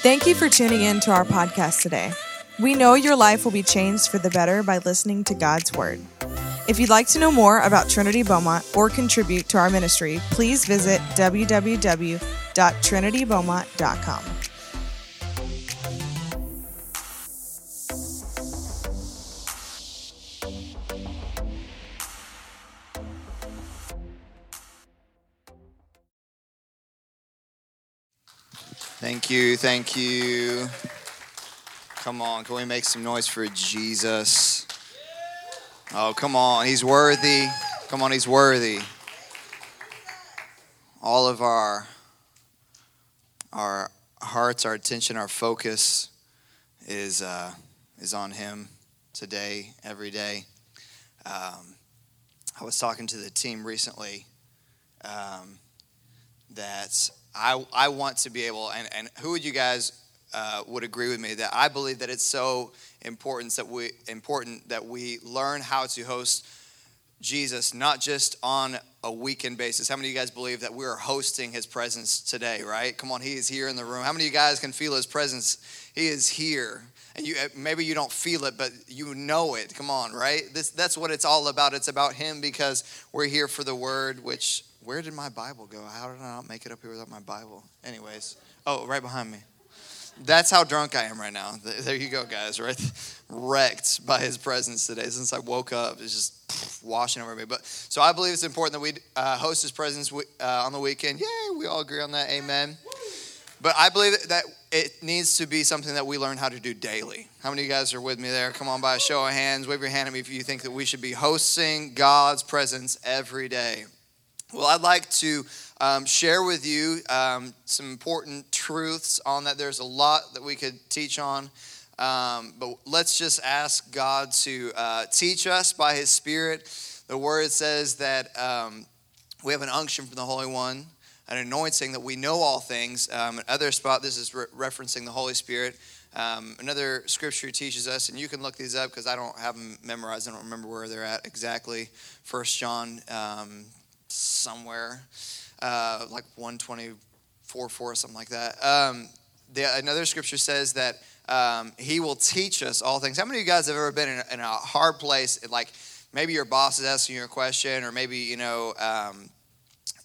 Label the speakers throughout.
Speaker 1: Thank you for tuning in to our podcast today. We know your life will be changed for the better by listening to God's Word. If you'd like to know more about Trinity Beaumont or contribute to our ministry, please visit www.trinitybeaumont.com.
Speaker 2: Thank you, thank you. Come on, can we make some noise for Jesus? Oh, come on, he's worthy. Come on, he's worthy. All of our our hearts, our attention, our focus is uh, is on him today, every day. Um, I was talking to the team recently um, that I, I want to be able, and, and who would you guys uh, would agree with me that I believe that it's so important that we important that we learn how to host Jesus not just on a weekend basis. How many of you guys believe that we are hosting his presence today, right? Come on, he is here in the room. How many of you guys can feel his presence? He is here. And you maybe you don't feel it, but you know it. Come on, right? This that's what it's all about. It's about him because we're here for the word, which where did my Bible go? How did I not make it up here without my Bible? Anyways, oh, right behind me. That's how drunk I am right now. There you go, guys, right? Wrecked by his presence today. Since I woke up, it's just washing over me. But so I believe it's important that we uh, host his presence uh, on the weekend. Yay, we all agree on that. Amen. But I believe that it needs to be something that we learn how to do daily. How many of you guys are with me there? Come on, by a show of hands, wave your hand at me if you think that we should be hosting God's presence every day. Well, I'd like to um, share with you um, some important truths on that. There's a lot that we could teach on, um, but let's just ask God to uh, teach us by His Spirit. The Word says that um, we have an unction from the Holy One, an anointing that we know all things. Um, another spot, this is re- referencing the Holy Spirit. Um, another scripture teaches us, and you can look these up because I don't have them memorized. I don't remember where they're at exactly. First John um, somewhere, uh, like 124, 4, something like that. Um, the, another scripture says that um, he will teach us all things. How many of you guys have ever been in a, in a hard place? Like maybe your boss is asking you a question, or maybe, you know, um,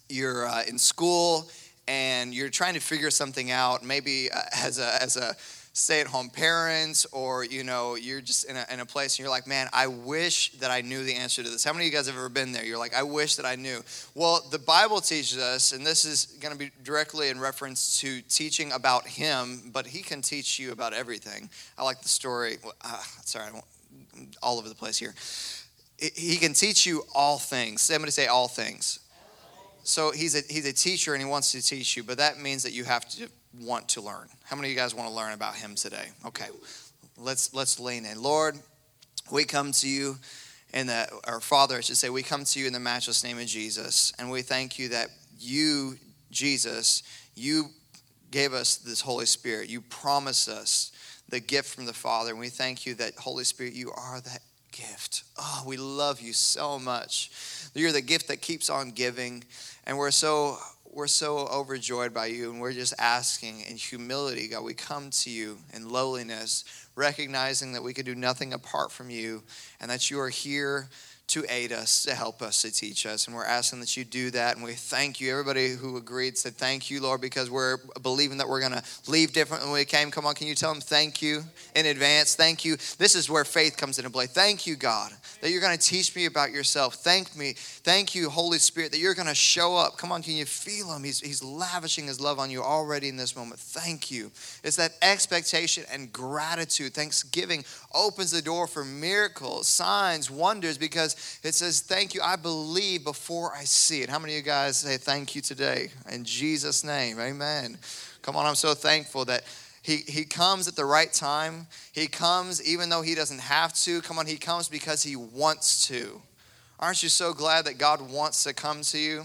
Speaker 2: you're uh, in school and you're trying to figure something out, maybe uh, as a, as a stay-at-home parents or you know you're just in a, in a place and you're like man i wish that i knew the answer to this. How many of you guys have ever been there? You're like i wish that i knew. Well the bible teaches us and this is going to be directly in reference to teaching about him but he can teach you about everything. I like the story uh, sorry i'm all over the place here. He can teach you all things. Somebody say all things. So he's a, he's a teacher and he wants to teach you but that means that you have to want to learn? How many of you guys want to learn about him today? Okay. Let's let's lean in. Lord, we come to you in the our Father, I should say, we come to you in the matchless name of Jesus, and we thank you that you, Jesus, you gave us this Holy Spirit. You promised us the gift from the Father, and we thank you that Holy Spirit, you are that gift. Oh, we love you so much. You're the gift that keeps on giving, and we're so we're so overjoyed by you, and we're just asking in humility, God, we come to you in lowliness, recognizing that we could do nothing apart from you, and that you are here to aid us, to help us, to teach us. And we're asking that you do that. And we thank you. Everybody who agreed said, Thank you, Lord, because we're believing that we're going to leave different than we came. Come on, can you tell them thank you in advance? Thank you. This is where faith comes into play. Thank you, God, that you're going to teach me about yourself. Thank me. Thank you, Holy Spirit, that you're going to show up. Come on, can you feel him? He's, he's lavishing his love on you already in this moment. Thank you. It's that expectation and gratitude. Thanksgiving opens the door for miracles, signs, wonders, because it says, Thank you. I believe before I see it. How many of you guys say thank you today? In Jesus' name, amen. Come on, I'm so thankful that he, he comes at the right time. He comes even though he doesn't have to. Come on, he comes because he wants to. Aren't you so glad that God wants to come to you?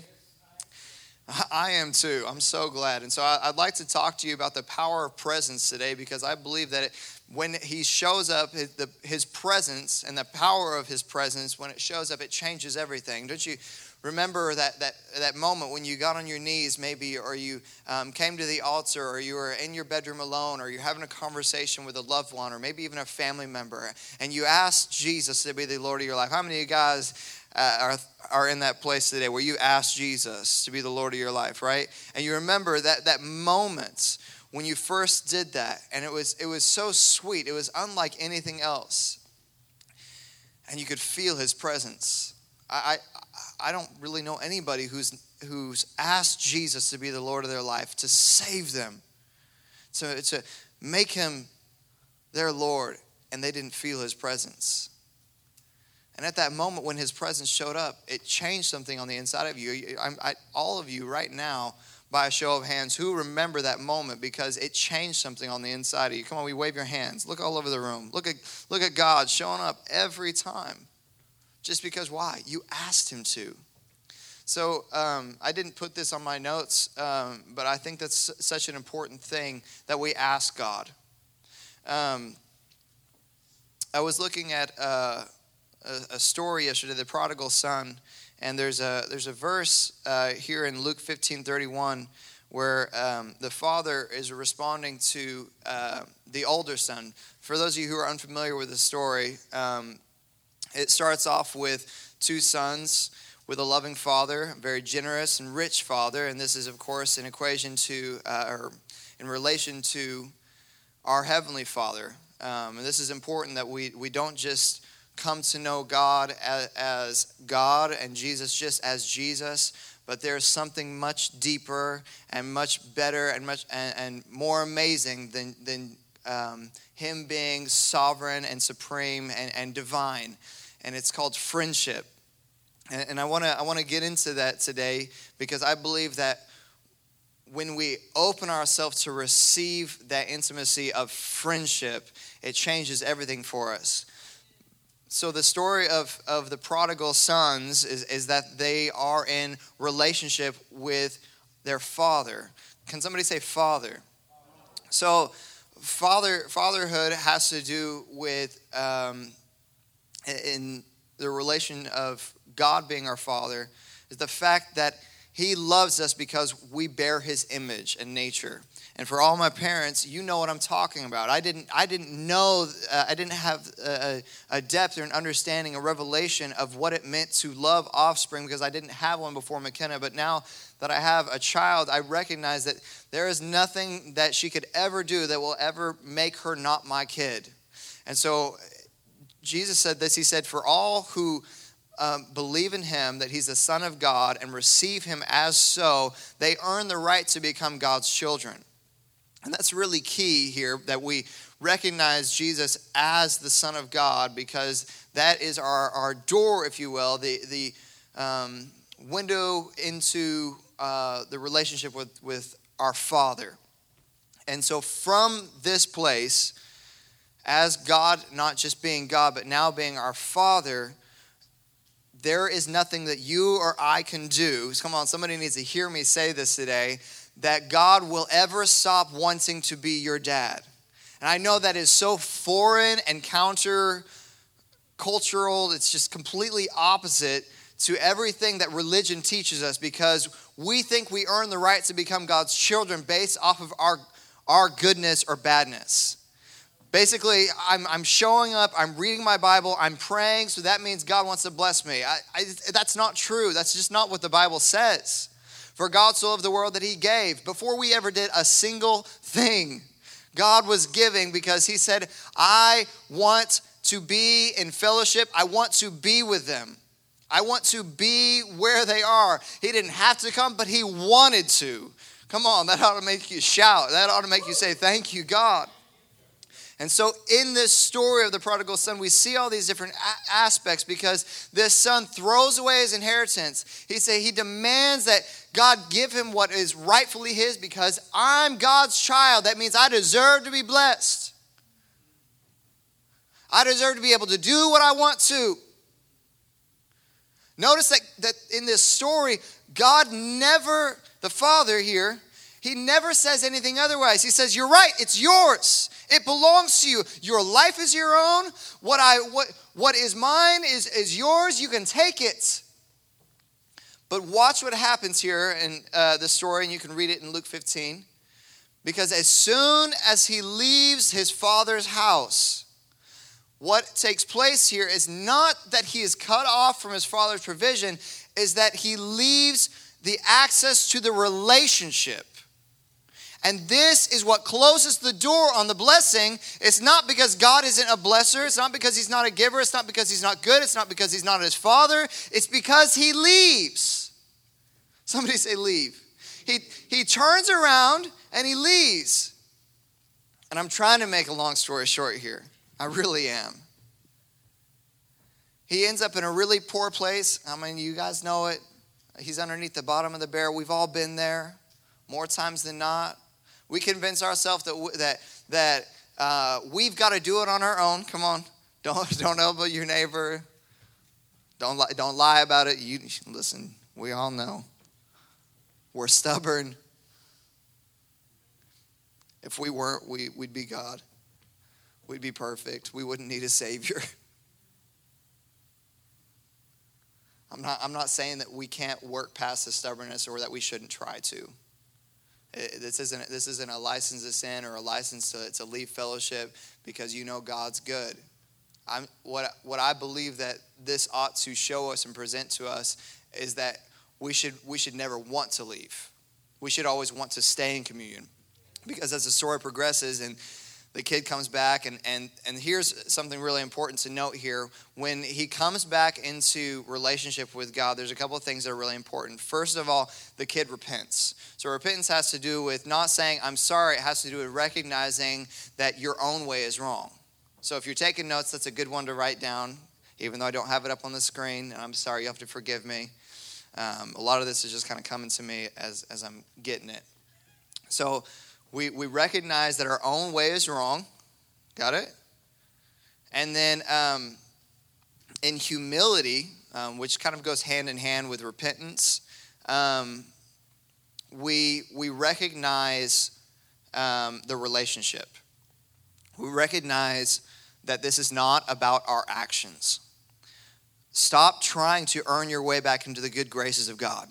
Speaker 2: I am too. I'm so glad. And so I'd like to talk to you about the power of presence today because I believe that it, when he shows up, his, the, his presence and the power of his presence, when it shows up, it changes everything. Don't you remember that, that, that moment when you got on your knees, maybe, or you um, came to the altar, or you were in your bedroom alone, or you're having a conversation with a loved one, or maybe even a family member, and you asked Jesus to be the Lord of your life. How many of you guys uh, are, are in that place today where you asked Jesus to be the Lord of your life, right? And you remember that, that moment when you first did that, and it was, it was so sweet, it was unlike anything else. And you could feel his presence. I, I, I don't really know anybody who's, who's asked Jesus to be the Lord of their life, to save them, to, to make him their Lord, and they didn't feel his presence. And at that moment when his presence showed up, it changed something on the inside of you. I, I, all of you right now, by a show of hands, who remember that moment because it changed something on the inside of you. Come on, we wave your hands. Look all over the room. Look at, look at God showing up every time. Just because why? You asked him to. So um, I didn't put this on my notes, um, but I think that's such an important thing that we ask God. Um, I was looking at. Uh, a, a story yesterday, the prodigal son, and there's a there's a verse uh, here in Luke 15:31 where um, the father is responding to uh, the older son. For those of you who are unfamiliar with the story, um, it starts off with two sons with a loving father, a very generous and rich father, and this is of course an equation to uh, or in relation to our heavenly Father. Um, and this is important that we we don't just come to know God as, as God and Jesus just as Jesus, but there's something much deeper and much better and much and, and more amazing than than um, Him being sovereign and supreme and, and divine, and it's called friendship. And, and I want to I want to get into that today because I believe that when we open ourselves to receive that intimacy of friendship, it changes everything for us. So the story of, of the prodigal sons is, is that they are in relationship with their father. Can somebody say father? So father fatherhood has to do with um, in the relation of God being our father is the fact that he loves us because we bear his image and nature. And for all my parents, you know what I'm talking about. I didn't, I didn't know, uh, I didn't have a, a, depth or an understanding, a revelation of what it meant to love offspring because I didn't have one before McKenna. But now that I have a child, I recognize that there is nothing that she could ever do that will ever make her not my kid. And so Jesus said this He said, For all who um, believe in him, that he's the Son of God, and receive him as so, they earn the right to become God's children. And that's really key here that we recognize Jesus as the Son of God because that is our, our door, if you will, the, the um, window into uh, the relationship with, with our Father. And so, from this place, as God, not just being God, but now being our Father, there is nothing that you or I can do. Come on, somebody needs to hear me say this today that God will ever stop wanting to be your dad. And I know that is so foreign and counter cultural, it's just completely opposite to everything that religion teaches us because we think we earn the right to become God's children based off of our, our goodness or badness. Basically, I'm, I'm showing up, I'm reading my Bible, I'm praying, so that means God wants to bless me. I, I, that's not true. That's just not what the Bible says. For God so loved the world that he gave. Before we ever did a single thing, God was giving because he said, I want to be in fellowship. I want to be with them. I want to be where they are. He didn't have to come, but he wanted to. Come on, that ought to make you shout. That ought to make you say, Thank you, God. And so, in this story of the prodigal son, we see all these different a- aspects because this son throws away his inheritance. He say he demands that God give him what is rightfully his because I'm God's child. That means I deserve to be blessed. I deserve to be able to do what I want to. Notice that, that in this story, God never, the Father here, he never says anything otherwise. He says, You're right, it's yours. It belongs to you. Your life is your own. What I what what is mine is, is yours. You can take it. But watch what happens here in uh, the story, and you can read it in Luke 15. Because as soon as he leaves his father's house, what takes place here is not that he is cut off from his father's provision, is that he leaves the access to the relationship. And this is what closes the door on the blessing. It's not because God isn't a blesser. It's not because he's not a giver. It's not because he's not good. It's not because he's not his father. It's because he leaves. Somebody say, leave. He, he turns around and he leaves. And I'm trying to make a long story short here. I really am. He ends up in a really poor place. I mean, you guys know it. He's underneath the bottom of the barrel. We've all been there more times than not. We convince ourselves that, that, that uh, we've got to do it on our own. Come on. Don't, don't elbow your neighbor. Don't, lie, don't lie about it. You, listen, we all know. We're stubborn. If we weren't, we, we'd be God. We'd be perfect. We wouldn't need a Savior. I'm not, I'm not saying that we can't work past the stubbornness or that we shouldn't try to. It, this, isn't, this isn't a license to sin or a license to, to leave fellowship because you know God's good. I'm, what, what I believe that this ought to show us and present to us is that we should, we should never want to leave. We should always want to stay in communion. Because as the story progresses and the kid comes back and, and and here's something really important to note here. When he comes back into relationship with god there's a couple of things that are really important. First of all the kid repents. So repentance has to do with not saying i'm sorry it has to do with recognizing that your own way is wrong. So if you're taking notes that's a good one to write down even though i don't have it up on the screen i'm sorry you have to forgive me. Um, a lot of this is just kind of coming to me as as i'm getting it. So we, we recognize that our own way is wrong. Got it? And then um, in humility, um, which kind of goes hand in hand with repentance, um, we, we recognize um, the relationship. We recognize that this is not about our actions. Stop trying to earn your way back into the good graces of God.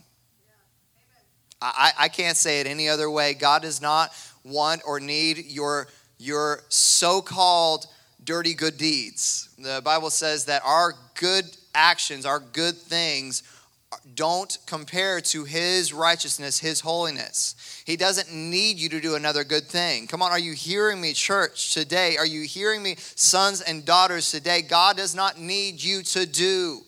Speaker 2: I, I can't say it any other way. God does not want or need your, your so called dirty good deeds. The Bible says that our good actions, our good things, don't compare to his righteousness, his holiness. He doesn't need you to do another good thing. Come on, are you hearing me, church, today? Are you hearing me, sons and daughters, today? God does not need you to do.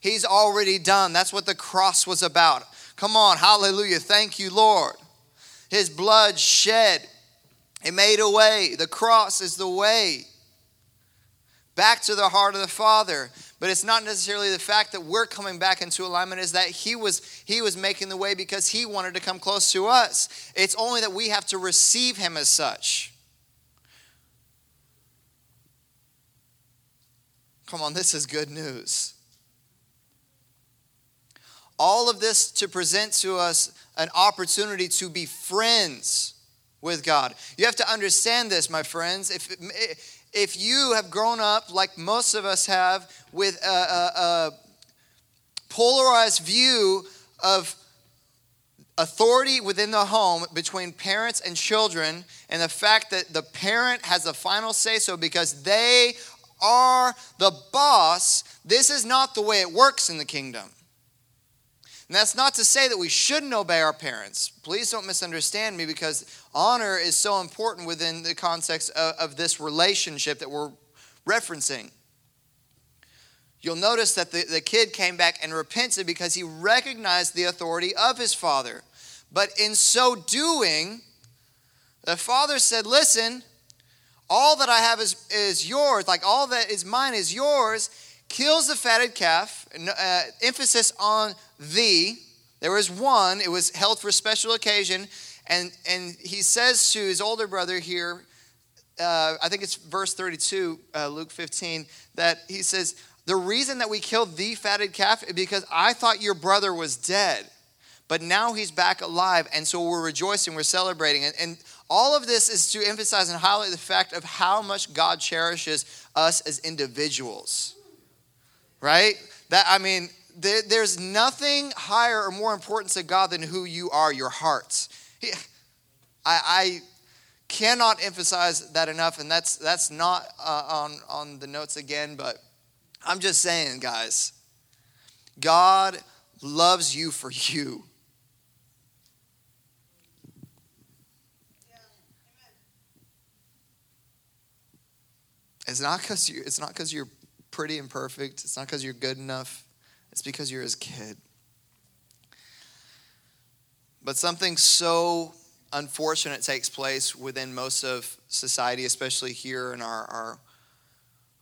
Speaker 2: He's already done. That's what the cross was about. Come on, hallelujah. Thank you, Lord. His blood shed. It made a way. The cross is the way back to the heart of the Father. But it's not necessarily the fact that we're coming back into alignment, is that he was he was making the way because he wanted to come close to us. It's only that we have to receive him as such. Come on, this is good news. All of this to present to us an opportunity to be friends with God. You have to understand this, my friends. If, if you have grown up, like most of us have, with a, a, a polarized view of authority within the home between parents and children, and the fact that the parent has the final say so because they are the boss, this is not the way it works in the kingdom. And that's not to say that we shouldn't obey our parents. Please don't misunderstand me because honor is so important within the context of, of this relationship that we're referencing. You'll notice that the, the kid came back and repented because he recognized the authority of his father. But in so doing, the father said, Listen, all that I have is, is yours, like all that is mine is yours. Kills the fatted calf, uh, emphasis on the. There was one, it was held for a special occasion. And, and he says to his older brother here, uh, I think it's verse 32, uh, Luke 15, that he says, The reason that we killed the fatted calf is because I thought your brother was dead, but now he's back alive. And so we're rejoicing, we're celebrating. And, and all of this is to emphasize and highlight the fact of how much God cherishes us as individuals, right? That, I mean, there, there's nothing higher or more important to God than who you are, your hearts. He, I, I cannot emphasize that enough, and that's that's not uh, on on the notes again, but I'm just saying, guys, God loves you for you. It's not because you. It's not because you're pretty and perfect. It's not because you're good enough. It's because you're his kid. But something so unfortunate takes place within most of society, especially here in our, our,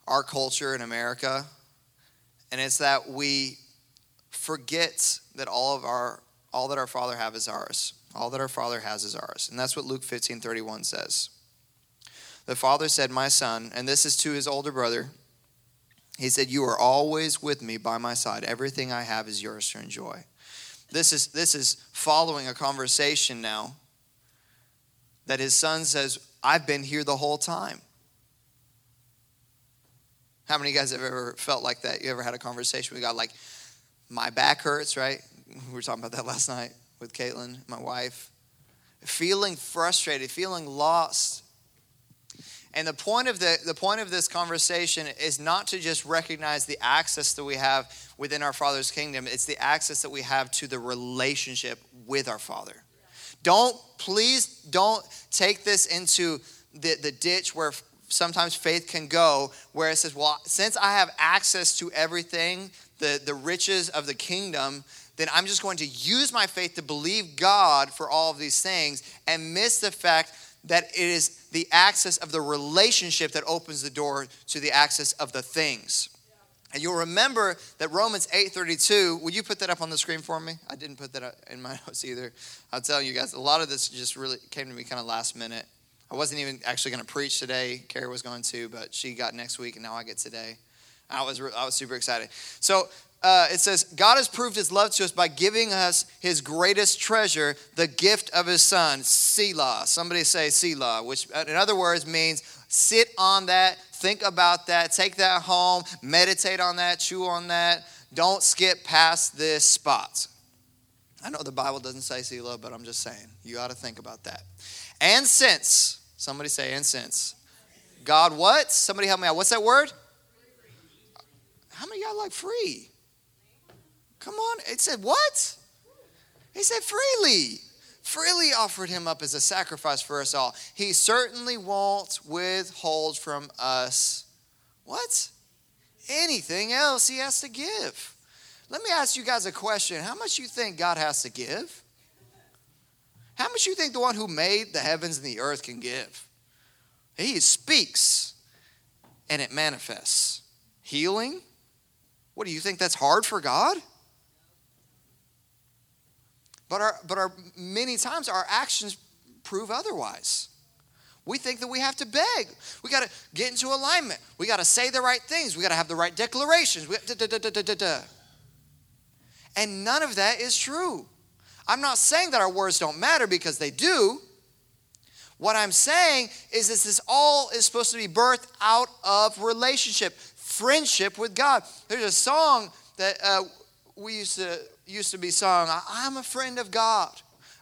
Speaker 2: our culture in America. And it's that we forget that all of our all that our father have is ours. All that our father has is ours. And that's what Luke 15, 31 says. The father said, My son, and this is to his older brother, he said, You are always with me by my side. Everything I have is yours to enjoy. This is, this is following a conversation now that his son says, I've been here the whole time. How many of you guys have ever felt like that? You ever had a conversation with God like, my back hurts, right? We were talking about that last night with Caitlin, my wife. Feeling frustrated, feeling lost. And the point of the, the point of this conversation is not to just recognize the access that we have within our Father's kingdom, it's the access that we have to the relationship with our Father. Don't, please don't take this into the, the ditch where sometimes faith can go, where it says, well, since I have access to everything, the, the riches of the kingdom, then I'm just going to use my faith to believe God for all of these things and miss the fact that it is the access of the relationship that opens the door to the access of the things. And you'll remember that Romans 8:32, would you put that up on the screen for me? I didn't put that in my notes either. I'll tell you guys, a lot of this just really came to me kind of last minute. I wasn't even actually going to preach today. Kara was going to, but she got next week, and now I get today. I was, I was super excited. So uh, it says, God has proved his love to us by giving us his greatest treasure, the gift of his son, Selah. Somebody say Selah, which uh, in other words means sit on that, think about that, take that home, meditate on that, chew on that. Don't skip past this spot. I know the Bible doesn't say Selah, but I'm just saying, you ought to think about that. And since, somebody say, and since. God, what? Somebody help me out. What's that word? How many y'all like free? Come on. It said, what? He said, freely. Freely offered him up as a sacrifice for us all. He certainly won't withhold from us what? Anything else he has to give. Let me ask you guys a question. How much you think God has to give? How much you think the one who made the heavens and the earth can give? He speaks and it manifests. Healing? What do you think that's hard for God? But, our, but our, many times our actions prove otherwise. We think that we have to beg. We got to get into alignment. We got to say the right things. We got to have the right declarations. Da, da, da, and none of that is true. I'm not saying that our words don't matter because they do. What I'm saying is that this all is supposed to be birthed out of relationship, friendship with God. There's a song that uh, we used to used to be sung, I'm a friend of God.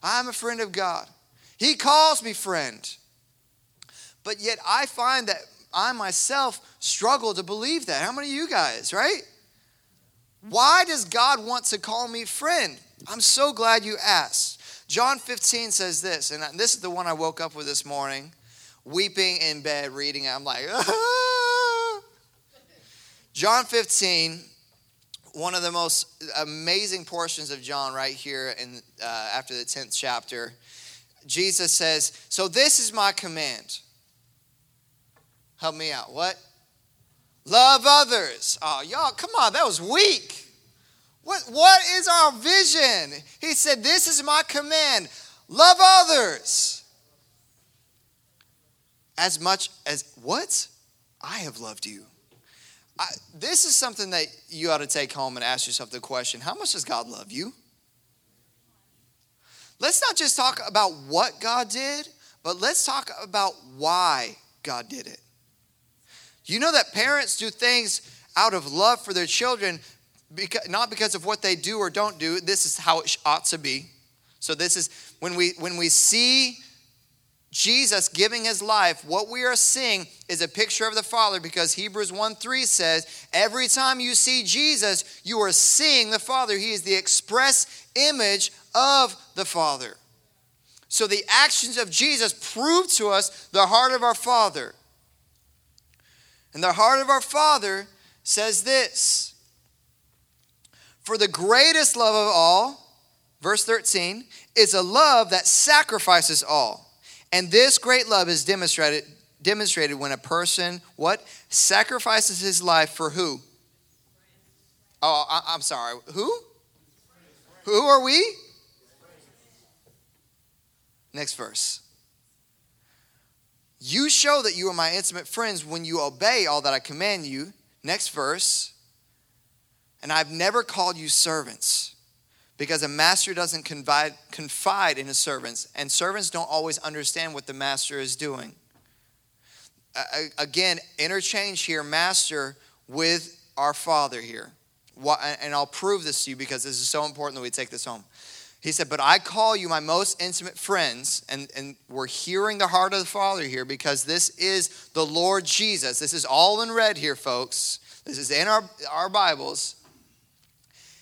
Speaker 2: I'm a friend of God. He calls me friend. But yet I find that I myself struggle to believe that. How many of you guys, right? Why does God want to call me friend? I'm so glad you asked. John 15 says this, and this is the one I woke up with this morning, weeping in bed, reading it. I'm like, ah. John 15, one of the most amazing portions of John right here in uh, after the 10th chapter. Jesus says, "So this is my command. Help me out. What? Love others. Oh, y'all, come on, that was weak. What what is our vision? He said, "This is my command. Love others as much as what? I have loved you." I, this is something that you ought to take home and ask yourself the question how much does God love you? Let's not just talk about what God did, but let's talk about why God did it. You know that parents do things out of love for their children because, not because of what they do or don't do. This is how it ought to be. So this is when we when we see Jesus giving his life, what we are seeing is a picture of the Father because Hebrews 1 3 says, Every time you see Jesus, you are seeing the Father. He is the express image of the Father. So the actions of Jesus prove to us the heart of our Father. And the heart of our Father says this For the greatest love of all, verse 13, is a love that sacrifices all. And this great love is demonstrated demonstrated when a person what sacrifices his life for who? Oh, I, am sorry. Who? Who are we? Next verse. You show that you are my intimate friends when you obey all that I command you. Next verse. And I've never called you servants because a master doesn't confide, confide in his servants, and servants don't always understand what the master is doing. Uh, again, interchange here, master with our father here. And I'll prove this to you because this is so important that we take this home. He said, But I call you my most intimate friends. And, and we're hearing the heart of the Father here because this is the Lord Jesus. This is all in red here, folks. This is in our, our Bibles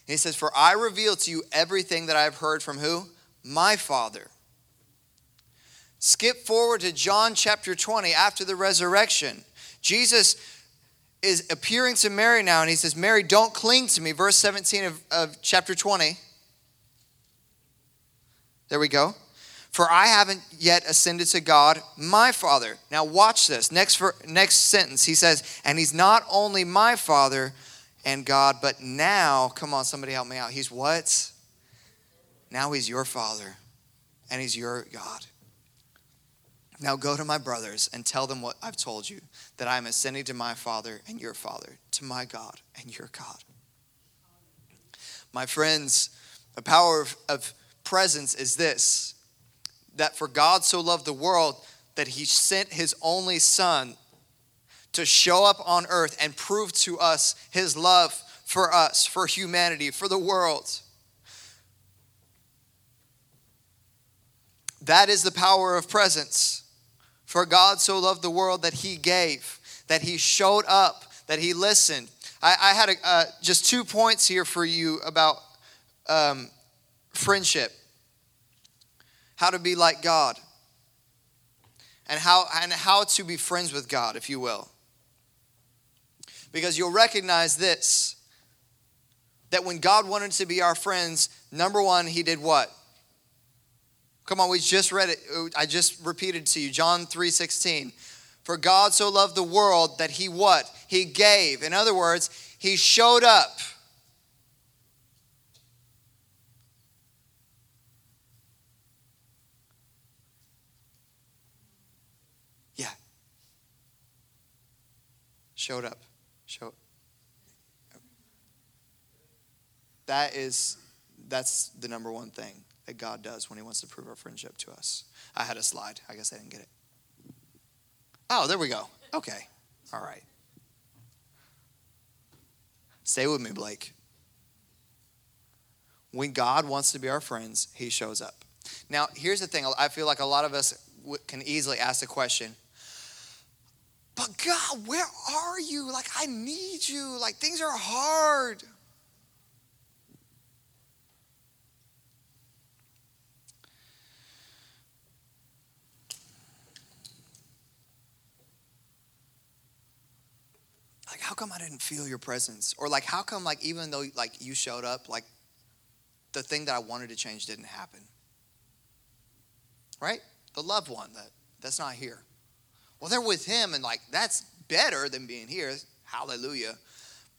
Speaker 2: he says, For I reveal to you everything that I've heard from who? My Father. Skip forward to John chapter 20 after the resurrection. Jesus is appearing to Mary now, and he says, Mary, don't cling to me. Verse 17 of, of chapter 20. There we go. For I haven't yet ascended to God, my Father. Now watch this. Next, for, next sentence, he says, And he's not only my Father, and God, but now, come on, somebody help me out. He's what? Now he's your father and he's your God. Now go to my brothers and tell them what I've told you that I am ascending to my Father and your Father, to my God and your God. My friends, the power of, of presence is this that for God so loved the world that he sent his only Son to show up on earth and prove to us his love for us, for humanity, for the world. That is the power of presence. For God so loved the world that he gave, that he showed up, that he listened. I, I had a, uh, just two points here for you about um, friendship, how to be like God, and how, and how to be friends with God, if you will because you'll recognize this that when God wanted to be our friends, number one, he did what? Come on, we just read it. I just repeated to you. John 3 16. For God so loved the world that he what? He gave. In other words, he showed up. Yeah. Showed up. Show. That is, that's the number one thing that God does when He wants to prove our friendship to us. I had a slide. I guess I didn't get it. Oh, there we go. Okay. All right. Stay with me, Blake. When God wants to be our friends, He shows up. Now, here's the thing I feel like a lot of us can easily ask the question but God, where are you? Like, I need you. Like, things are hard. Like, how come I didn't feel your presence? Or, like, how come, like, even though, like, you showed up, like, the thing that I wanted to change didn't happen? Right? The loved one that, that's not here. Well, they're with him, and like that's better than being here. Hallelujah.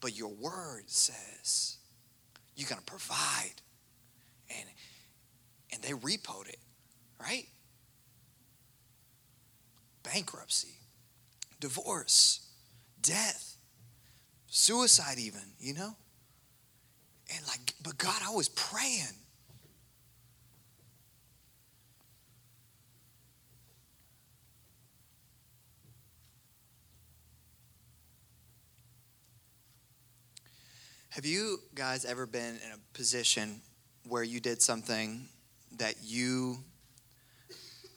Speaker 2: But your word says you're gonna provide. And and they repoed it, right? Bankruptcy, divorce, death, suicide, even, you know? And like, but God, I was praying. Have you guys ever been in a position where you did something that you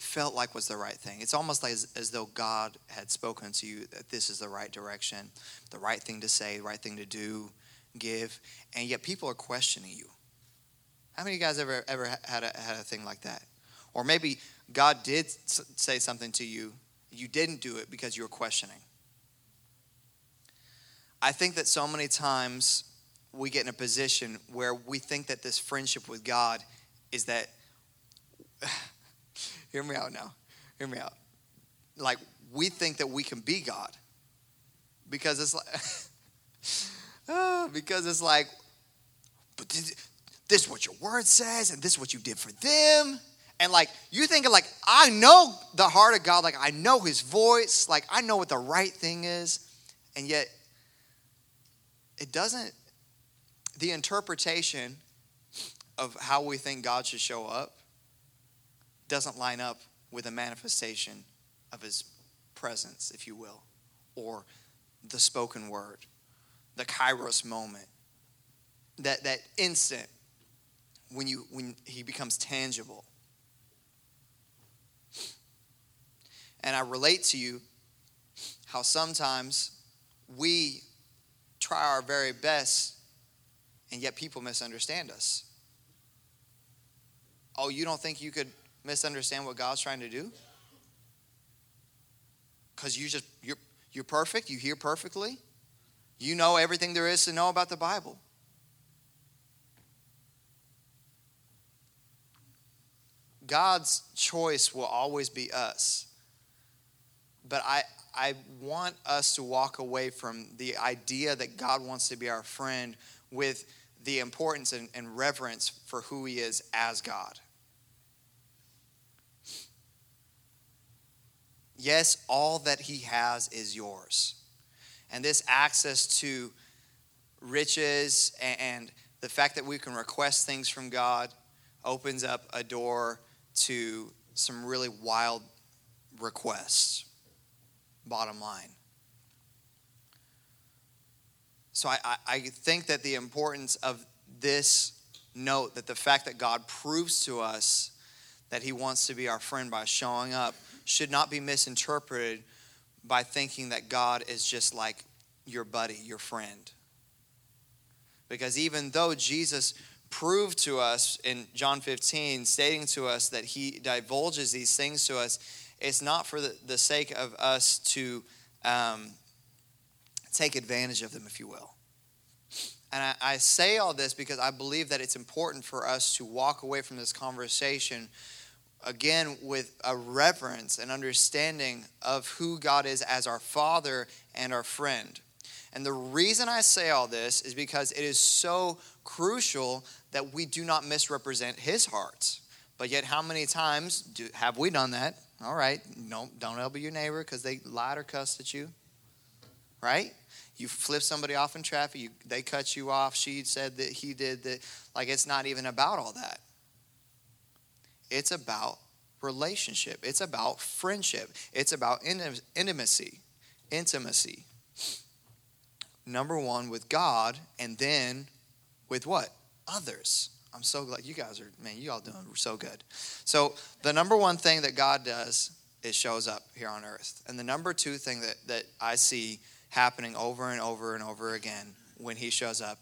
Speaker 2: felt like was the right thing? It's almost like as, as though God had spoken to you that this is the right direction, the right thing to say, the right thing to do, give, and yet people are questioning you. How many of you guys ever ever had a, had a thing like that? Or maybe God did say something to you, you didn't do it because you were questioning. I think that so many times we get in a position where we think that this friendship with God is that, hear me out now, hear me out. Like, we think that we can be God because it's like, uh, because it's like, but this is what your word says, and this is what you did for them. And like, you thinking, like, I know the heart of God, like, I know his voice, like, I know what the right thing is, and yet it doesn't the interpretation of how we think God should show up doesn't line up with a manifestation of his presence, if you will, or the spoken word, the kairos moment, that, that instant when, you, when he becomes tangible. And I relate to you how sometimes we try our very best and yet people misunderstand us. Oh, you don't think you could misunderstand what God's trying to do? Because you just you're you're perfect, you hear perfectly, you know everything there is to know about the Bible. God's choice will always be us. But I, I want us to walk away from the idea that God wants to be our friend with the importance and, and reverence for who he is as God. Yes, all that he has is yours. And this access to riches and the fact that we can request things from God opens up a door to some really wild requests, bottom line. So I, I think that the importance of this note, that the fact that God proves to us that He wants to be our friend by showing up, should not be misinterpreted by thinking that God is just like your buddy, your friend. Because even though Jesus proved to us in John 15, stating to us that he divulges these things to us, it's not for the, the sake of us to um, take advantage of them, if you will. And I, I, say all this because I believe that it's important for us to walk away from this conversation again with a reverence and understanding of who God is as our Father and our friend. And the reason I say all this is because it is so crucial that we do not misrepresent His heart. But yet, how many times do, have we done that? All right, no, don't elbow your neighbor because they lied or cussed at you right? You flip somebody off in traffic, you, they cut you off, she said that he did that. Like, it's not even about all that. It's about relationship, it's about friendship, it's about intimacy. Intimacy. Number one, with God, and then with what? Others. I'm so glad you guys are, man, you all doing so good. So, the number one thing that God does is shows up here on earth. And the number two thing that, that I see happening over and over and over again when he shows up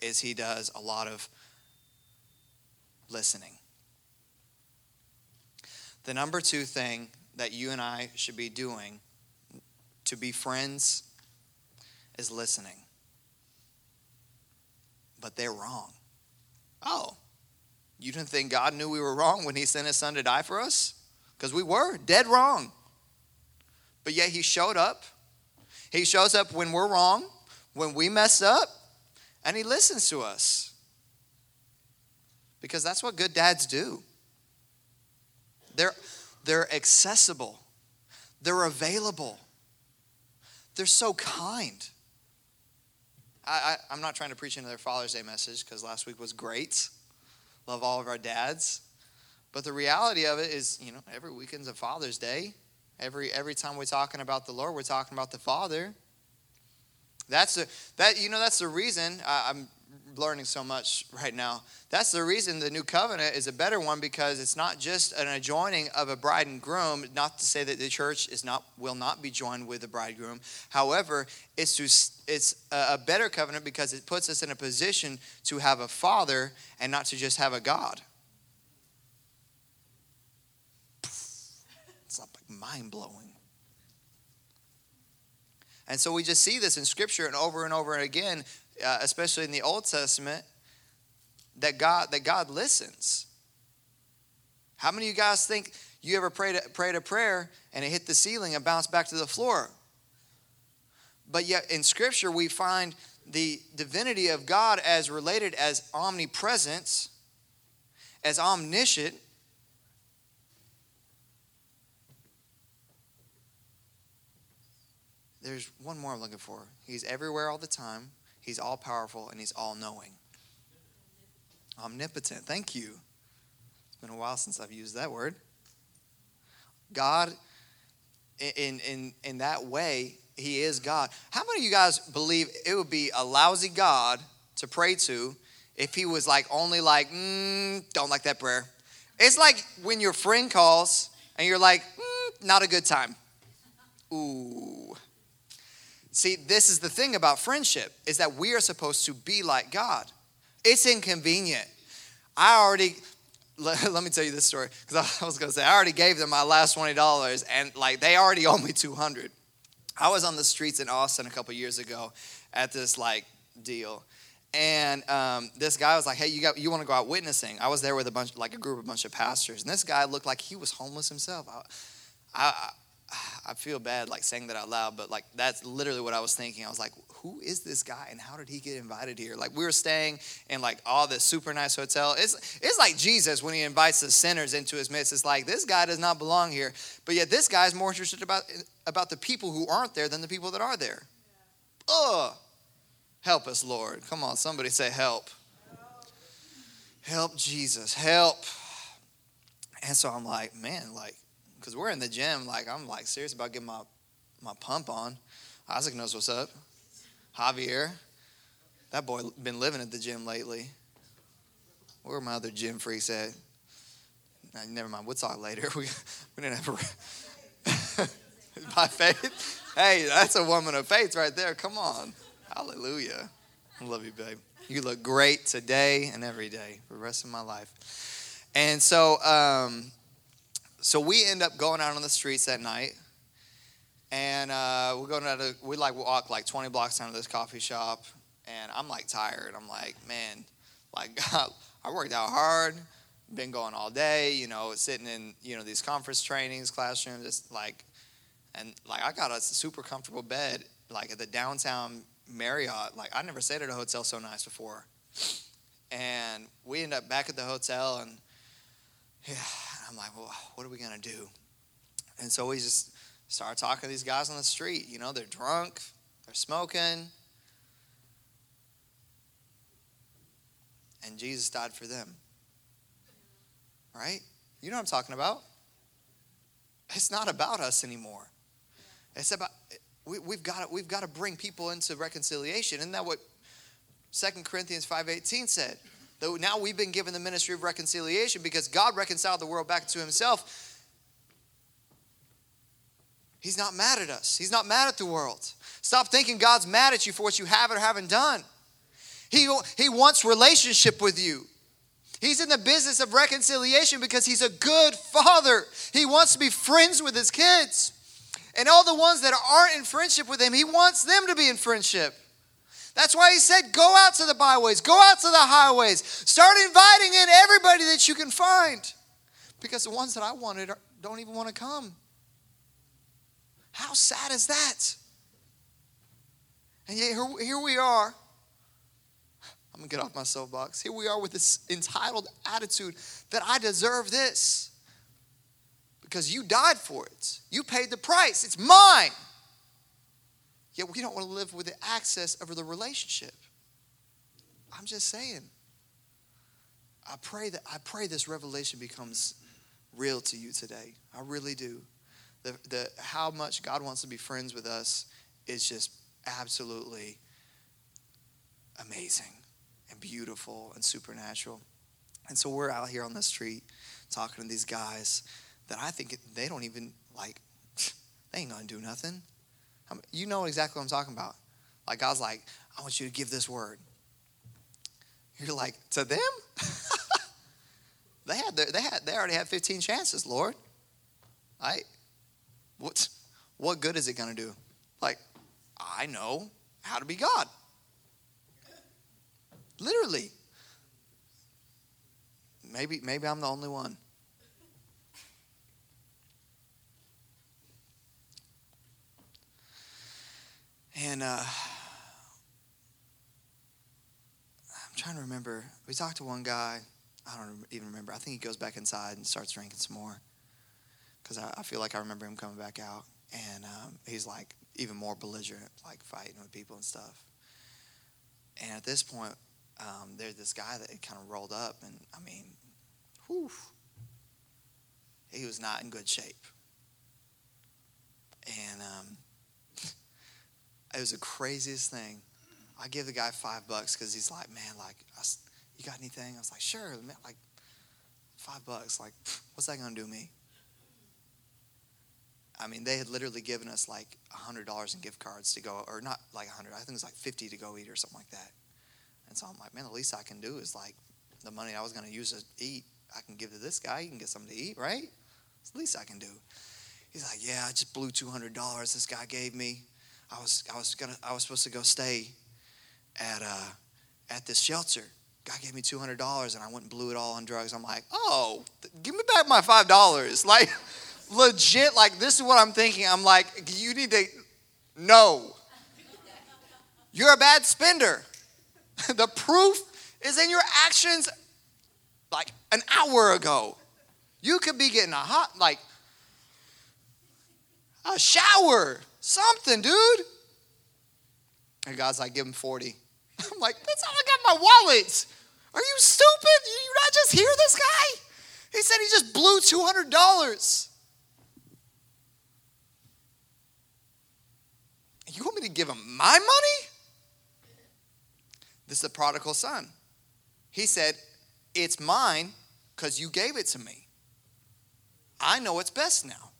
Speaker 2: is he does a lot of listening. The number two thing that you and I should be doing to be friends is listening. But they're wrong. Oh, you didn't think God knew we were wrong when He sent His Son to die for us? Because we were dead wrong. But yet He showed up he shows up when we're wrong, when we mess up, and He listens to us. Because that's what good dads do. They're, they're accessible, they're available, they're so kind. I, I, am not trying to preach another Father's Day message because last week was great. Love all of our dads. But the reality of it is, you know, every weekend's a Father's Day. Every, every time we're talking about the Lord, we're talking about the Father. That's the that you know that's the reason I, I'm learning so much right now. That's the reason the new covenant is a better one because it's not just an adjoining of a bride and groom. Not to say that the church is not will not be joined with the bridegroom. However, it's to it's a better covenant because it puts us in a position to have a father and not to just have a God. It's like mind blowing. And so we just see this in Scripture and over and over again uh, especially in the Old Testament, that God that God listens. How many of you guys think you ever prayed prayed a prayer and it hit the ceiling and bounced back to the floor? But yet in Scripture we find the divinity of God as related as omnipresence, as omniscient. There's one more I'm looking for. He's everywhere all the time. He's all powerful and he's all knowing. Omnipotent. Thank you. It's been a while since I've used that word. God, in, in, in that way, he is God. How many of you guys believe it would be a lousy God to pray to if he was like only like, mm, don't like that prayer? It's like when your friend calls and you're like, mm, not a good time. Ooh. See, this is the thing about friendship is that we are supposed to be like God. It's inconvenient. I already let, let me tell you this story because I was going to say I already gave them my last twenty dollars and like they already owe me two hundred. I was on the streets in Austin a couple years ago at this like deal, and um, this guy was like, "Hey, you got you want to go out witnessing?" I was there with a bunch like a group of bunch of pastors, and this guy looked like he was homeless himself. I, I, I feel bad like saying that out loud, but like that's literally what I was thinking. I was like, who is this guy and how did he get invited here? Like we were staying in like all this super nice hotel. It's it's like Jesus when he invites the sinners into his midst. It's like this guy does not belong here. But yet this guy is more interested about about the people who aren't there than the people that are there. Ugh. Help us, Lord. Come on, somebody say help. Help Jesus. Help. And so I'm like, man, like because we're in the gym. Like I'm like serious about getting my my pump on. Isaac knows what's up. Javier, that boy been living at the gym lately. Where are my other gym freaks at? never mind. We'll talk later. We we didn't have a by faith. Hey, that's a woman of faith right there. Come on, hallelujah. I love you, babe. You look great today and every day for the rest of my life. And so, um, so we end up going out on the streets that night, and uh, we're going out to we like walk like 20 blocks down to this coffee shop, and I'm like tired. I'm like, man, like I worked out hard, been going all day, you know, sitting in you know these conference trainings, classrooms, just like, and like I got a super comfortable bed like at the downtown Marriott. Like I never stayed at a hotel so nice before, and we end up back at the hotel and. Yeah, I'm like, well, what are we going to do? And so we just start talking to these guys on the street. You know, they're drunk, they're smoking. And Jesus died for them. Right? You know what I'm talking about? It's not about us anymore. It's about we, have got to, we've got to bring people into reconciliation. Isn't that what 2 Corinthians 5.18 said? Though now we've been given the ministry of reconciliation because God reconciled the world back to himself. He's not mad at us. He's not mad at the world. Stop thinking God's mad at you for what you have or haven't done. He, he wants relationship with you. He's in the business of reconciliation because he's a good father. He wants to be friends with his kids. And all the ones that aren't in friendship with him, he wants them to be in friendship. That's why he said, go out to the byways, go out to the highways, start inviting in everybody that you can find. Because the ones that I wanted don't even want to come. How sad is that? And yet, here, here we are. I'm going to get off my soapbox. Here we are with this entitled attitude that I deserve this because you died for it. You paid the price. It's mine. Yet we don't want to live with the access over the relationship. I'm just saying. I pray that I pray this revelation becomes real to you today. I really do. The, the how much God wants to be friends with us is just absolutely amazing and beautiful and supernatural. And so we're out here on the street talking to these guys that I think they don't even like, they ain't gonna do nothing. You know exactly what I'm talking about. Like God's like, I want you to give this word. You're like, to them? they had their, they had they already had 15 chances, Lord. I what what good is it gonna do? Like, I know how to be God. Literally. Maybe maybe I'm the only one. And uh, I'm trying to remember. We talked to one guy. I don't even remember. I think he goes back inside and starts drinking some more because I, I, feel like I remember him coming back out. And um, he's like even more belligerent, like fighting with people and stuff. And at this point, um, there's this guy that kind of rolled up, and I mean, whew, he was not in good shape. And um, it was the craziest thing. I give the guy five bucks because he's like, man, like, you got anything? I was like, sure, man, like, five bucks. Like, what's that gonna do me? I mean, they had literally given us like hundred dollars in gift cards to go, or not like hundred. I think it was like fifty to go eat or something like that. And so I'm like, man, the least I can do is like the money I was gonna use to eat, I can give to this guy. You can get something to eat, right? It's the least I can do. He's like, yeah, I just blew two hundred dollars this guy gave me. I was I was gonna I was supposed to go stay at uh at this shelter. God gave me two hundred dollars and I went and blew it all on drugs. I'm like, oh, give me back my five dollars. Like legit, like this is what I'm thinking. I'm like, you need to no. You're a bad spender. the proof is in your actions like an hour ago. You could be getting a hot, like a shower Something, dude. And God's like, give him 40. I'm like, that's all I got in my wallet. Are you stupid? You not just hear this guy? He said he just blew $200. You want me to give him my money? This is the prodigal son. He said, It's mine because you gave it to me. I know it's best now.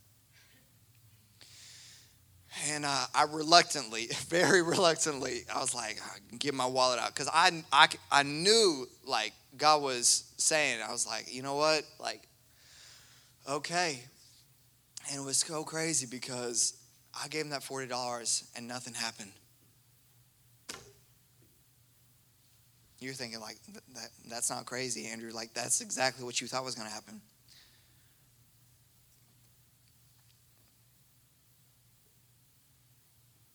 Speaker 2: And uh, I reluctantly, very reluctantly, I was like, get my wallet out. Because I, I, I knew, like, God was saying, I was like, you know what? Like, okay. And it was so crazy because I gave him that $40 and nothing happened. You're thinking, like, that, that's not crazy, Andrew. Like, that's exactly what you thought was going to happen.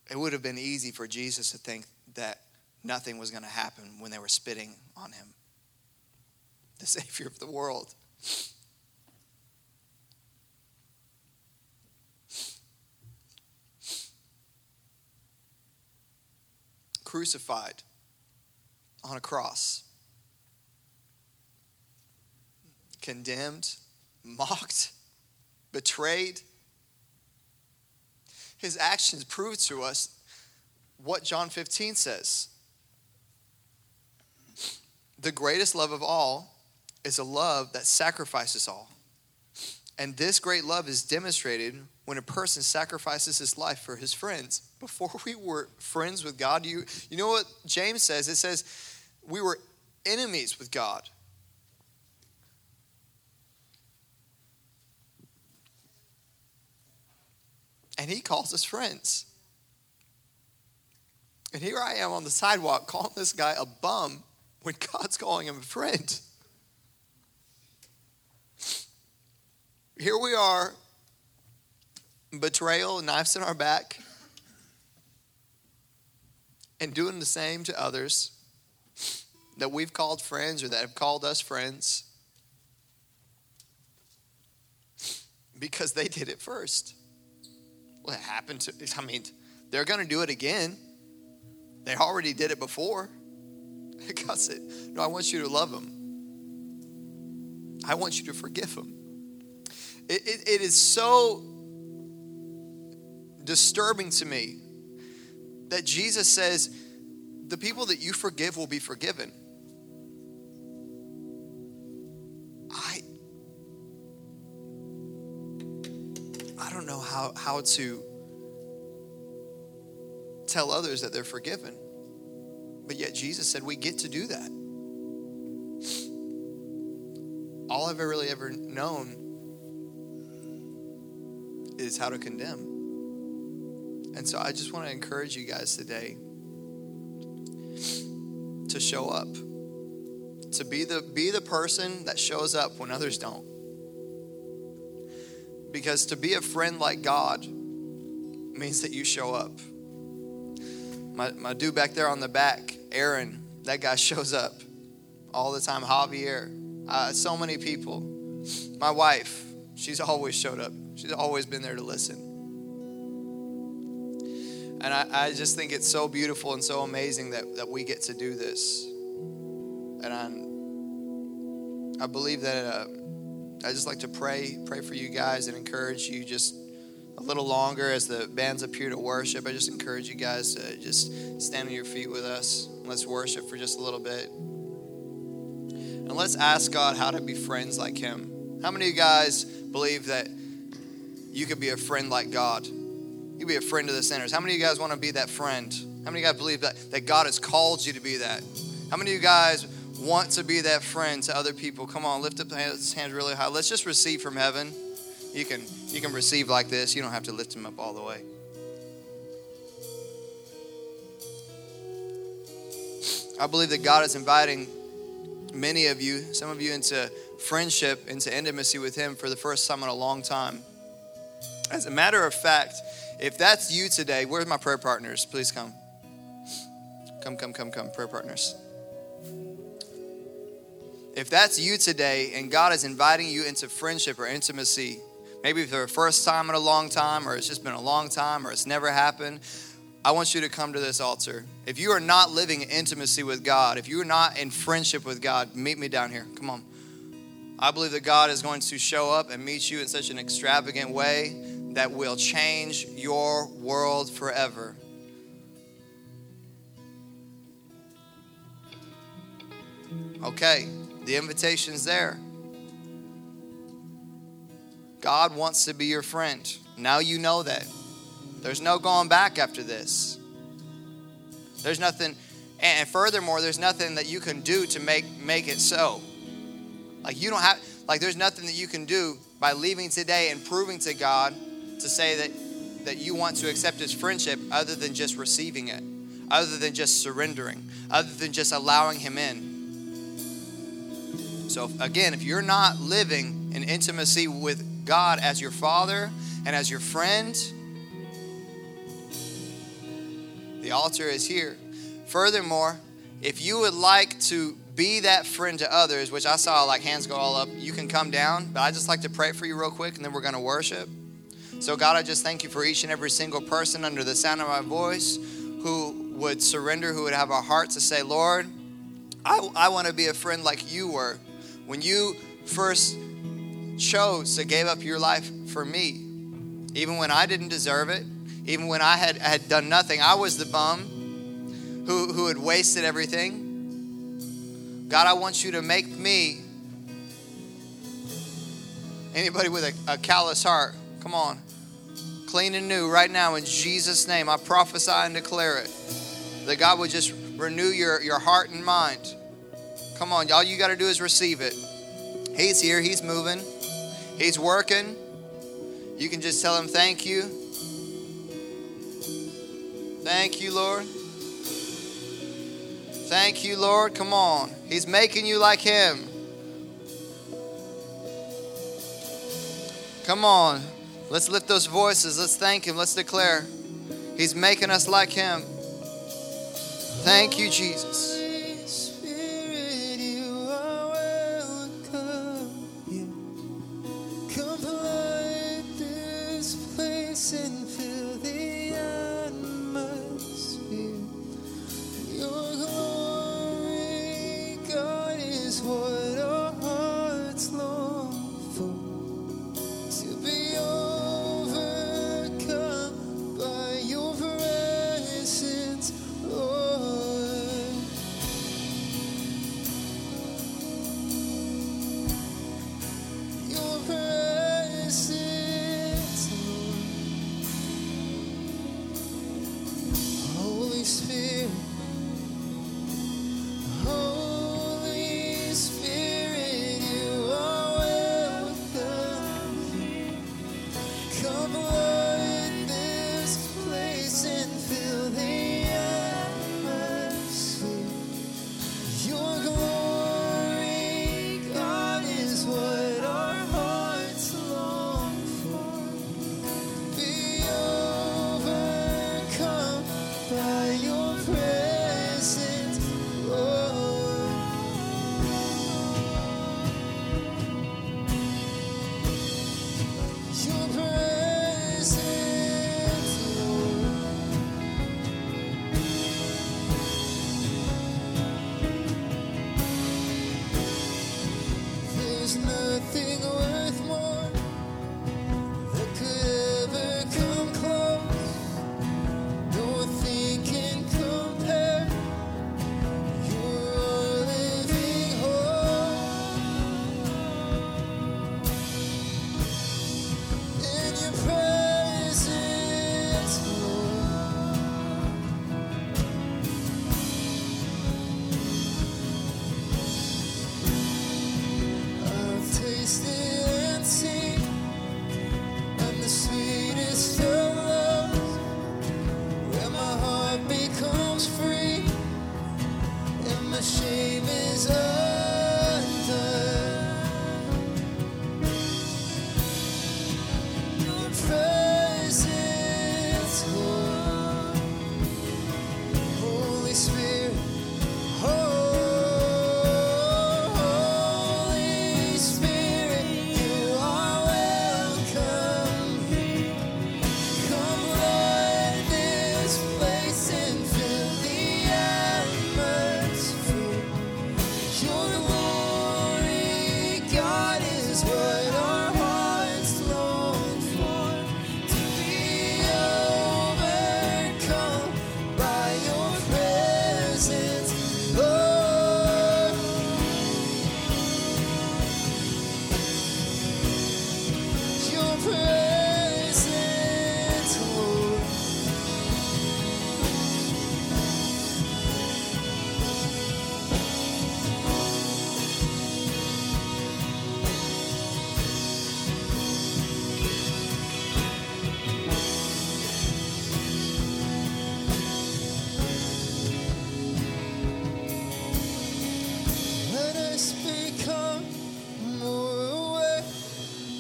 Speaker 2: It would have been easy for Jesus to think that nothing was going to happen when they were spitting on him, the Savior of the world. Crucified on a cross, condemned, mocked, betrayed his actions prove to us what John 15 says. The greatest love of all is a love that sacrifices all. And this great love is demonstrated when a person sacrifices his life for his friends. Before we were friends with God, you, you know what James says? It says we were enemies with God. And he calls us friends. And here I am on the sidewalk calling this guy a bum when God's calling him a friend. Here we are, betrayal, knives in our back, and doing the same to others that we've called friends or that have called us friends because they did it first. It happened to, I mean, they're going to do it again. They already did it before. God said, No, I want you to love them. I want you to forgive them. It, it, it is so disturbing to me that Jesus says the people that you forgive will be forgiven. How, how to tell others that they're forgiven. But yet Jesus said we get to do that. All I've really ever known is how to condemn. And so I just want to encourage you guys today to show up. To be the be the person that shows up when others don't. Because to be a friend like God means that you show up. My, my dude back there on the back, Aaron, that guy shows up all the time. Javier, uh, so many people. My wife, she's always showed up. She's always been there to listen. And I, I just think it's so beautiful and so amazing that, that we get to do this. And I, I believe that uh, I just like to pray, pray for you guys and encourage you just a little longer as the band's here to worship. I just encourage you guys to just stand on your feet with us. Let's worship for just a little bit. And let's ask God how to be friends like Him. How many of you guys believe that you could be a friend like God? You be a friend to the sinners. How many of you guys want to be that friend? How many of you guys believe that, that God has called you to be that? How many of you guys want to be that friend to other people? Come on, lift up hands, hands really high. Let's just receive from heaven. You can you can receive like this. You don't have to lift them up all the way. I believe that God is inviting many of you, some of you into friendship, into intimacy with him for the first time in a long time. As a matter of fact, if that's you today, where's my prayer partners? Please come. Come, come, come, come, prayer partners. If that's you today and God is inviting you into friendship or intimacy, maybe for the first time in a long time, or it's just been a long time, or it's never happened, I want you to come to this altar. If you are not living in intimacy with God, if you are not in friendship with God, meet me down here. Come on. I believe that God is going to show up and meet you in such an extravagant way that will change your world forever. Okay, the invitation's there. God wants to be your friend. Now you know that. There's no going back after this. There's nothing, and furthermore, there's nothing that you can do to make make it so. Like you don't have, like there's nothing that you can do by leaving today and proving to God to say that that you want to accept His friendship, other than just receiving it, other than just surrendering, other than just allowing Him in. So again, if you're not living in intimacy with God as your Father and as your friend the altar is here. Furthermore, if you would like to be that friend to others, which I saw like hands go all up, you can come down. But I just like to pray for you real quick and then we're going to worship. So, God, I just thank you for each and every single person under the sound of my voice who would surrender, who would have a heart to say, Lord, I, I want to be a friend like you were. When you first chose to give up your life for me, even when I didn't deserve it, even when I had, had done nothing. I was the bum who, who had wasted everything. God, I want you to make me anybody with a, a callous heart. Come on. Clean and new right now in Jesus' name. I prophesy and declare it. That God would just renew your, your heart and mind. Come on, all you got to do is receive it. He's here, He's moving, He's working. You can just tell Him thank you. Thank you, Lord. Thank you, Lord. Come on. He's making you like Him. Come on. Let's lift those voices. Let's thank Him. Let's declare. He's making us like Him. Thank you, Jesus.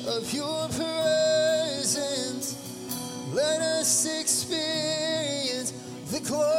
Speaker 3: of your presence. Let us experience the glory.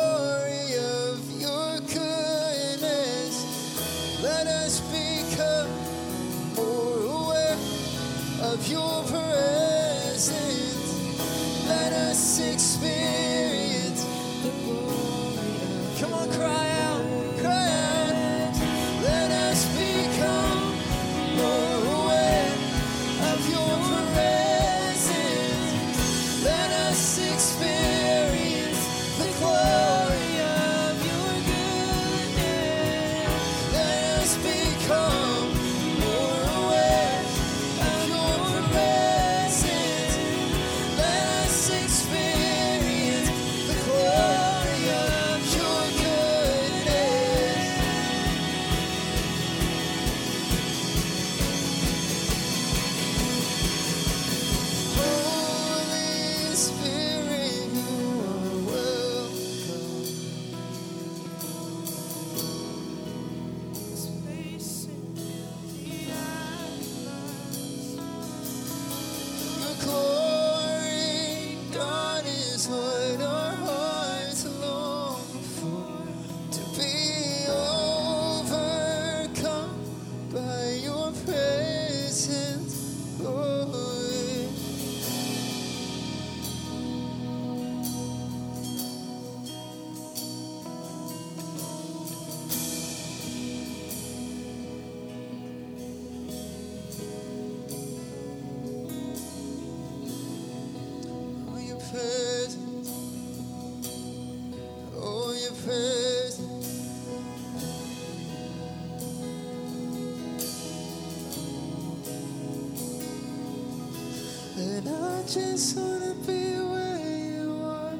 Speaker 3: just wanna be where you are.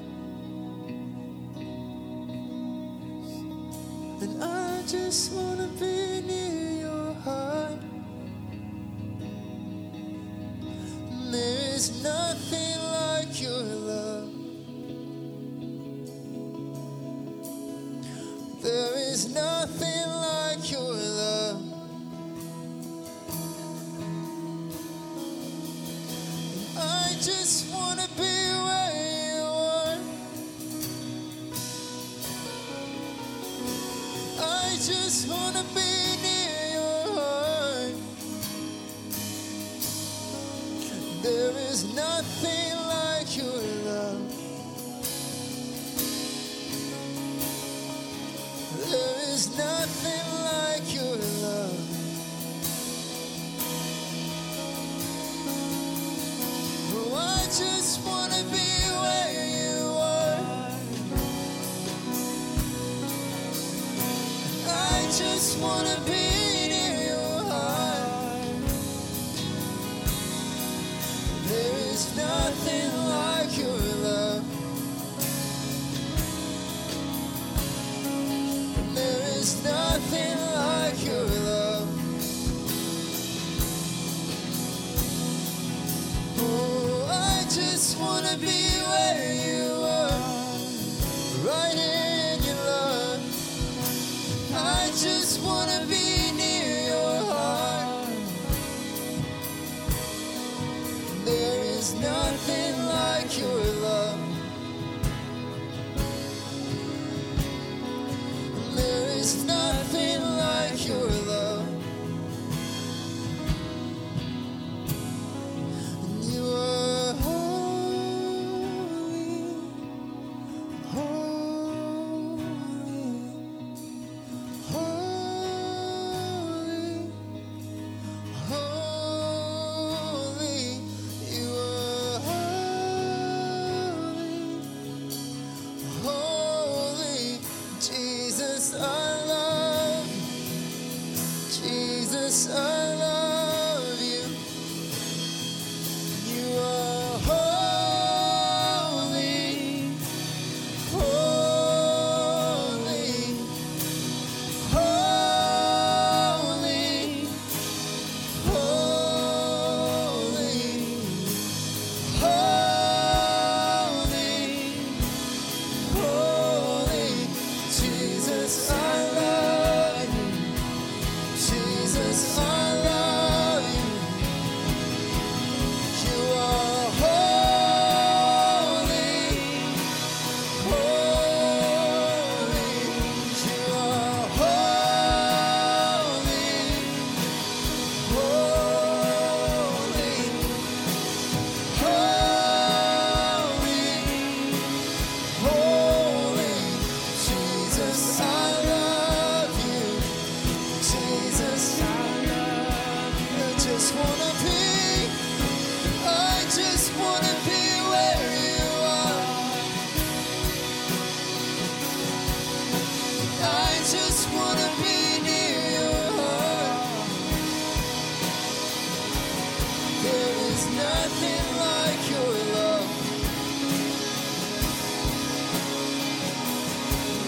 Speaker 3: And I just wanna be near your heart. And there is nothing like your love. There is nothing. just wanna be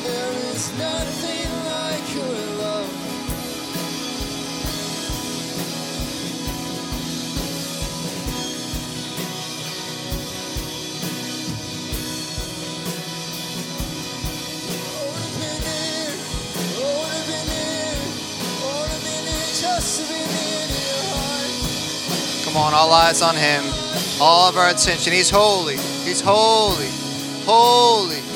Speaker 3: There is nothing like your
Speaker 2: all eyes on Him, all of our attention. He's holy, He's holy, holy.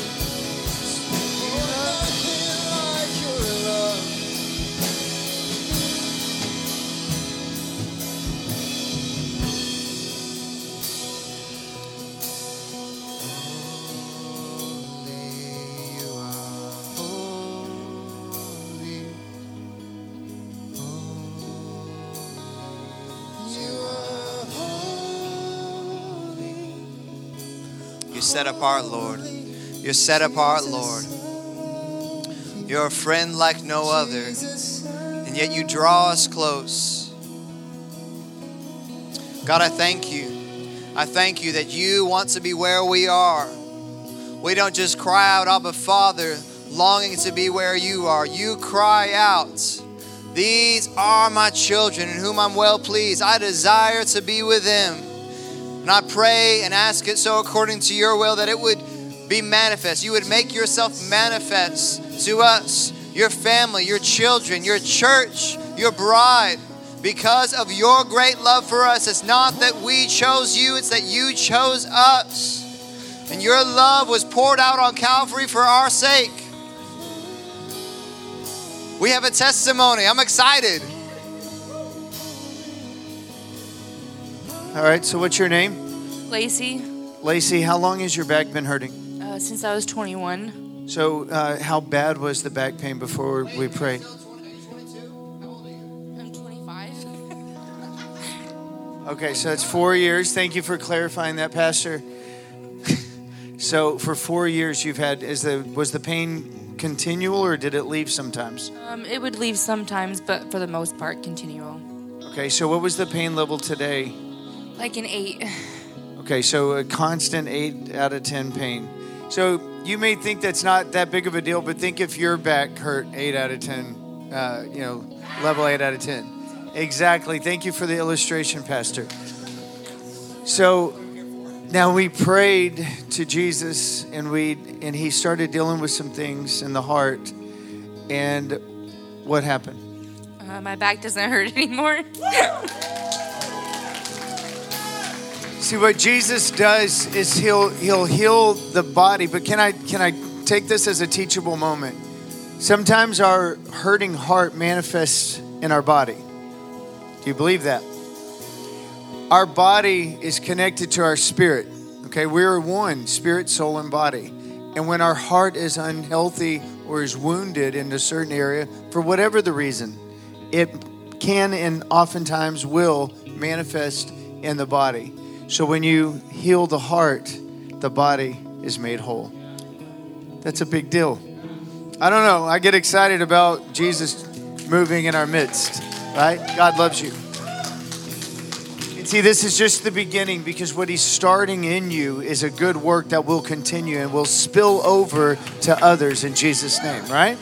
Speaker 2: set apart, Lord. You're set apart, Lord. You're a friend like no other, and yet you draw us close. God, I thank you. I thank you that you want to be where we are. We don't just cry out, Abba Father, longing to be where you are. You cry out, These are my children in whom I'm well pleased. I desire to be with them. And I pray and ask it so according to your will that it would be manifest. You would make yourself manifest to us, your family, your children, your church, your bride. Because of your great love for us, it's not that we chose you, it's that you chose us. And your love was poured out on Calvary for our sake. We have a testimony. I'm excited.
Speaker 4: All right, so what's your name?
Speaker 5: Lacey,
Speaker 4: Lacey, how long has your back been hurting?
Speaker 5: uh, since I was 21.
Speaker 4: So, uh, how bad was the back pain before we prayed?
Speaker 5: I'm 25.
Speaker 4: Okay, so it's four years. Thank you for clarifying that, Pastor. so, for four years, you've had is the was the pain continual or did it leave sometimes?
Speaker 5: Um, it would leave sometimes, but for the most part, continual.
Speaker 4: Okay, so what was the pain level today?
Speaker 5: Like an eight.
Speaker 4: Okay, so a constant eight out of ten pain. So you may think that's not that big of a deal, but think if your back hurt eight out of ten, uh, you know, level eight out of ten. Exactly. Thank you for the illustration, Pastor. So now we prayed to Jesus, and we and he started dealing with some things in the heart. And what happened?
Speaker 5: Uh, my back doesn't hurt anymore.
Speaker 4: See what Jesus does is he'll he'll heal the body, but can I can I take this as a teachable moment? Sometimes our hurting heart manifests in our body. Do you believe that? Our body is connected to our spirit. Okay, we're one, spirit, soul, and body. And when our heart is unhealthy or is wounded in a certain area, for whatever the reason, it can and oftentimes will manifest in the body. So when you heal the heart, the body is made whole. That's a big deal. I don't know. I get excited about Jesus moving in our midst, right? God loves you. And see, this is just the beginning because what he's starting in you is a good work that will continue and will spill over to others in Jesus' name, right?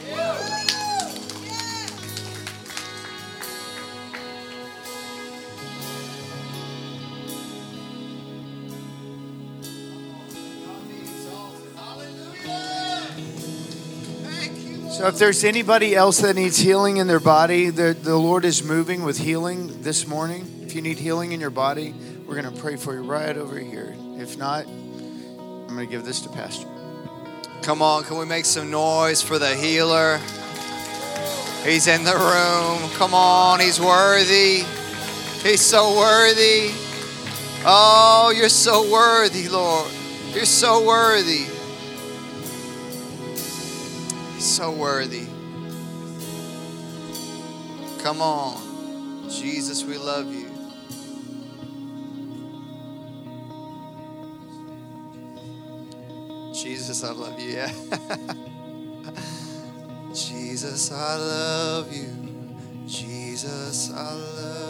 Speaker 4: So, if there's anybody else that needs healing in their body, the, the Lord is moving with healing this morning. If you need healing in your body, we're going to pray for you right over here. If not, I'm going to give this to Pastor.
Speaker 2: Come on, can we make some noise for the healer? He's in the room. Come on, he's worthy. He's so worthy. Oh, you're so worthy, Lord. You're so worthy. So worthy. Come on. Jesus, we love you. Jesus, I love you. Yeah. Jesus, I love you. Jesus, I love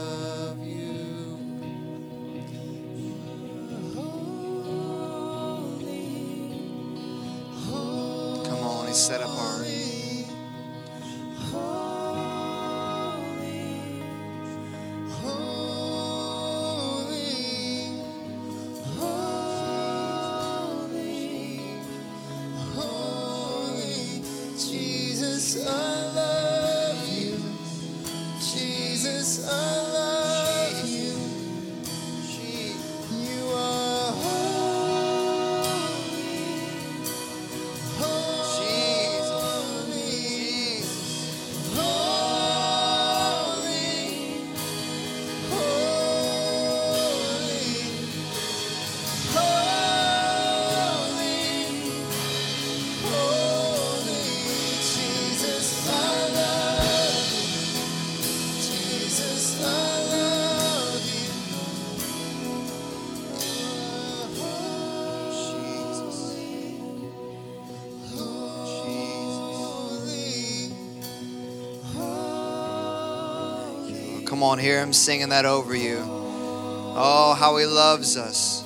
Speaker 2: on, hear him singing that over you. Oh, how he loves us.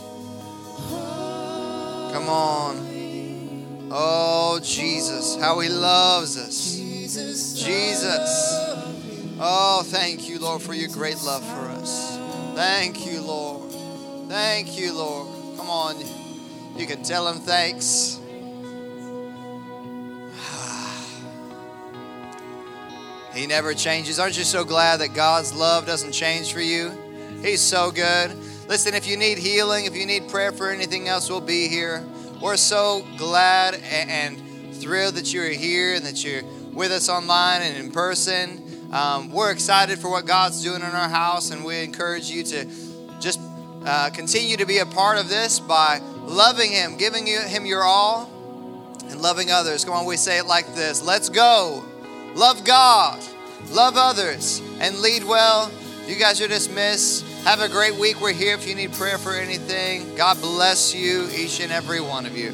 Speaker 2: Come on. Oh, Jesus, how he loves us. Jesus. Oh, thank you, Lord, for your great love for us. Thank you, Lord. Thank you, Lord. Come on. You can tell him thanks. He never changes. Aren't you so glad that God's love doesn't change for you? He's so good. Listen, if you need healing, if you need prayer for anything else, we'll be here. We're so glad and thrilled that you're here and that you're with us online and in person. Um, we're excited for what God's doing in our house, and we encourage you to just uh, continue to be a part of this by loving Him, giving you, Him your all, and loving others. Come on, we say it like this Let's go. Love God, love others, and lead well. You guys are dismissed. Have a great week. We're here if you need prayer for anything. God bless you, each and every one of you.